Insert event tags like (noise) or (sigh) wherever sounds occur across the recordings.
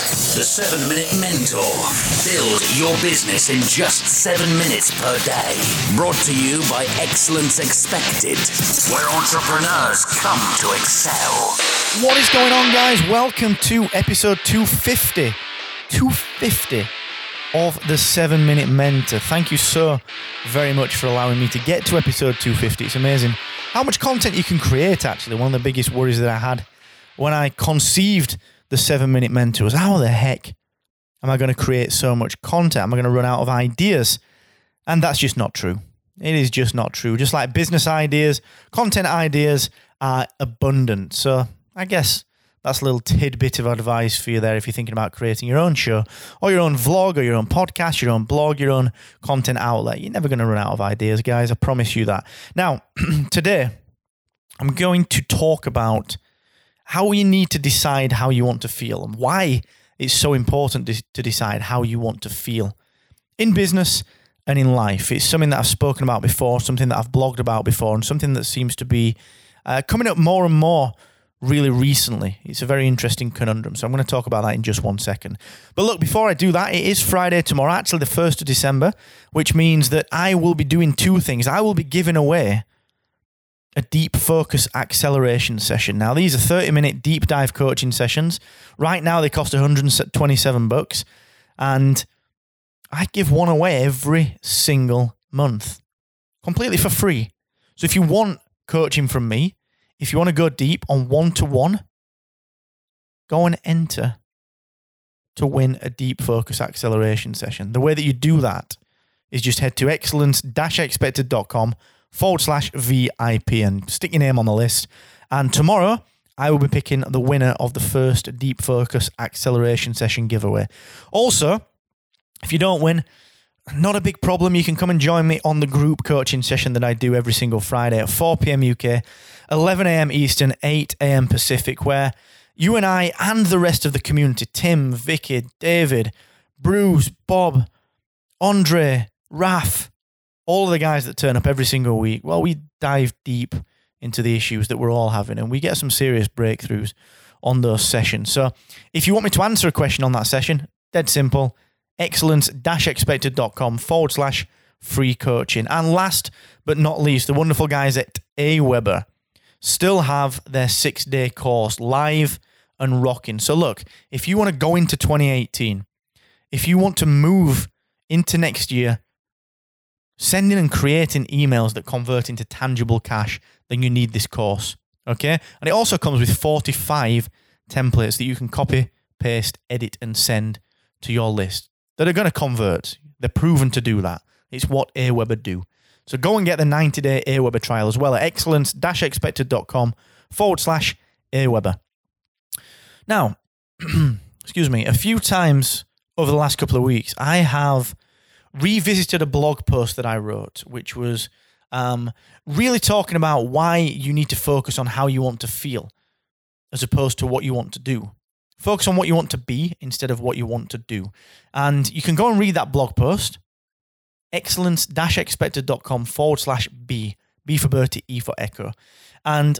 The 7 Minute Mentor. Build your business in just 7 minutes per day. Brought to you by Excellence Expected, where entrepreneurs come to excel. What is going on, guys? Welcome to episode 250. 250 of the 7 Minute Mentor. Thank you so very much for allowing me to get to episode 250. It's amazing how much content you can create, actually. One of the biggest worries that I had when I conceived the seven minute mentors. how the heck am I going to create so much content? Am I going to run out of ideas? And that's just not true. It is just not true. Just like business ideas, content ideas are abundant. So I guess that's a little tidbit of advice for you there if you're thinking about creating your own show or your own vlog or your own podcast, your own blog, your own content outlet. You're never going to run out of ideas, guys. I promise you that. Now, (clears throat) today, I'm going to talk about how you need to decide how you want to feel and why it's so important to decide how you want to feel in business and in life. It's something that I've spoken about before, something that I've blogged about before, and something that seems to be uh, coming up more and more really recently. It's a very interesting conundrum. So I'm going to talk about that in just one second. But look, before I do that, it is Friday tomorrow, actually the 1st of December, which means that I will be doing two things. I will be giving away a deep focus acceleration session. Now, these are 30 minute deep dive coaching sessions. Right now, they cost 127 bucks, and I give one away every single month, completely for free. So, if you want coaching from me, if you want to go deep on one to one, go and enter to win a deep focus acceleration session. The way that you do that is just head to excellence expected.com forward slash VIP and stick your name on the list. And tomorrow, I will be picking the winner of the first Deep Focus Acceleration Session giveaway. Also, if you don't win, not a big problem. You can come and join me on the group coaching session that I do every single Friday at 4 p.m. UK, 11 a.m. Eastern, 8 a.m. Pacific, where you and I and the rest of the community Tim, Vicky, David, Bruce, Bob, Andre, Raf, all of the guys that turn up every single week, well, we dive deep into the issues that we're all having and we get some serious breakthroughs on those sessions. So if you want me to answer a question on that session, dead simple, excellence-expected.com forward slash free coaching. And last but not least, the wonderful guys at Aweber still have their six day course live and rocking. So look, if you want to go into 2018, if you want to move into next year sending and creating emails that convert into tangible cash, then you need this course. Okay. And it also comes with 45 templates that you can copy, paste, edit, and send to your list that are going to convert. They're proven to do that. It's what Aweber do. So go and get the 90 day Aweber trial as well at excellence expected.com forward slash Aweber. Now, (clears throat) excuse me, a few times over the last couple of weeks, I have revisited a blog post that I wrote, which was um, really talking about why you need to focus on how you want to feel as opposed to what you want to do. Focus on what you want to be instead of what you want to do. And you can go and read that blog post, excellence expected.com forward slash B, B for Bertie, E for Echo. And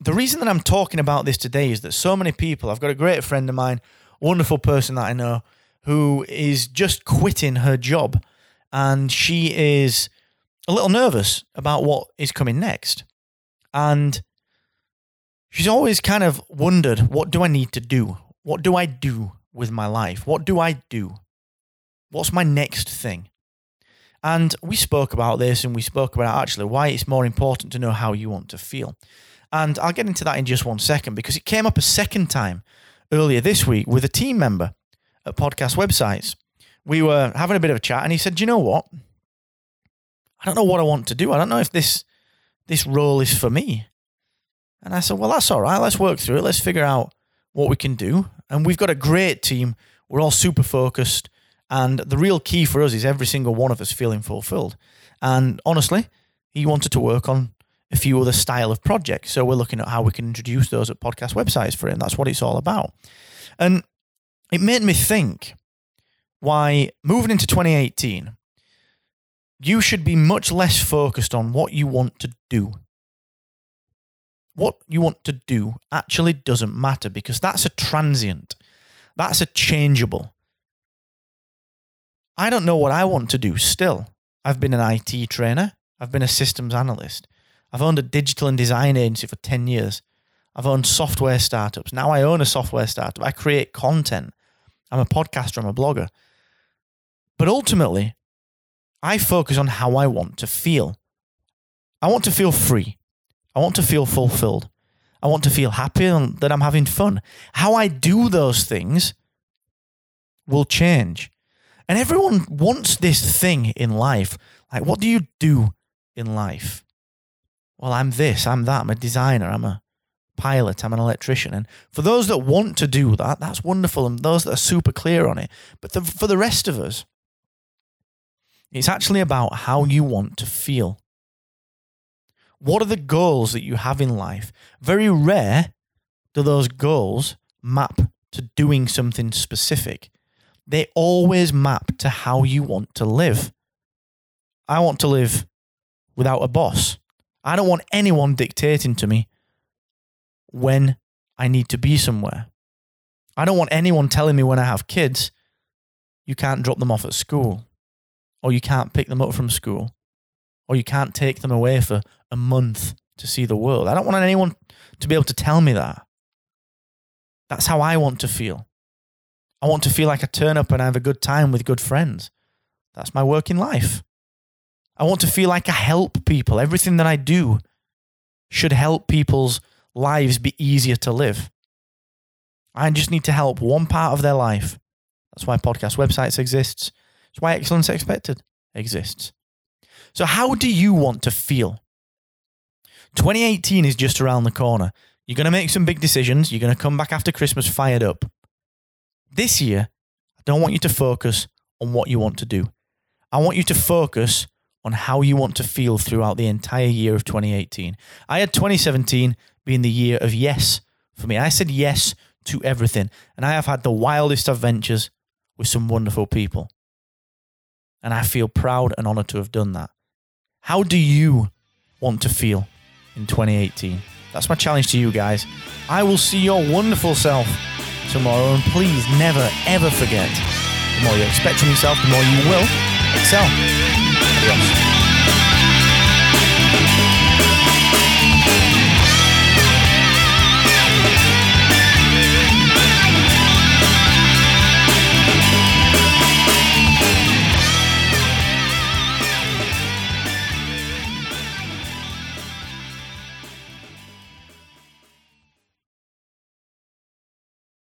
the reason that I'm talking about this today is that so many people, I've got a great friend of mine, wonderful person that I know, who is just quitting her job and she is a little nervous about what is coming next. And she's always kind of wondered what do I need to do? What do I do with my life? What do I do? What's my next thing? And we spoke about this and we spoke about actually why it's more important to know how you want to feel. And I'll get into that in just one second because it came up a second time earlier this week with a team member at podcast websites we were having a bit of a chat, and he said, "Do you know what? I don't know what I want to do. I don't know if this this role is for me." And I said, "Well, that's all right. Let's work through it. Let's figure out what we can do." And we've got a great team. We're all super focused, and the real key for us is every single one of us feeling fulfilled. And honestly, he wanted to work on a few other style of projects. So we're looking at how we can introduce those at podcast websites for him. That's what it's all about. And it made me think why moving into 2018, you should be much less focused on what you want to do. What you want to do actually doesn't matter because that's a transient, that's a changeable. I don't know what I want to do still. I've been an IT trainer, I've been a systems analyst, I've owned a digital and design agency for 10 years. I've owned software startups. Now I own a software startup. I create content. I'm a podcaster, I'm a blogger. But ultimately, I focus on how I want to feel. I want to feel free. I want to feel fulfilled. I want to feel happy and that I'm having fun. How I do those things will change. And everyone wants this thing in life. Like, what do you do in life? Well, I'm this, I'm that, I'm a designer, I'm a pilot, I'm an electrician. And for those that want to do that, that's wonderful. And those that are super clear on it. But the, for the rest of us, it's actually about how you want to feel. What are the goals that you have in life? Very rare do those goals map to doing something specific. They always map to how you want to live. I want to live without a boss. I don't want anyone dictating to me when I need to be somewhere. I don't want anyone telling me when I have kids, you can't drop them off at school, or you can't pick them up from school, or you can't take them away for a month to see the world. I don't want anyone to be able to tell me that. That's how I want to feel. I want to feel like I turn up and I have a good time with good friends. That's my working life. I want to feel like I help people. Everything that I do should help people's lives be easier to live. I just need to help one part of their life. That's why podcast websites exists. That's why Excellence Expected exists. So how do you want to feel? 2018 is just around the corner. You're going to make some big decisions. You're going to come back after Christmas fired up. This year, I don't want you to focus on what you want to do. I want you to focus on how you want to feel throughout the entire year of 2018. I had 2017 being the year of yes for me. I said yes to everything, and I have had the wildest adventures with some wonderful people. And I feel proud and honored to have done that. How do you want to feel? in 2018. That's my challenge to you guys. I will see your wonderful self tomorrow, and please never ever forget the more you expect from yourself, the more you will excel. Adios.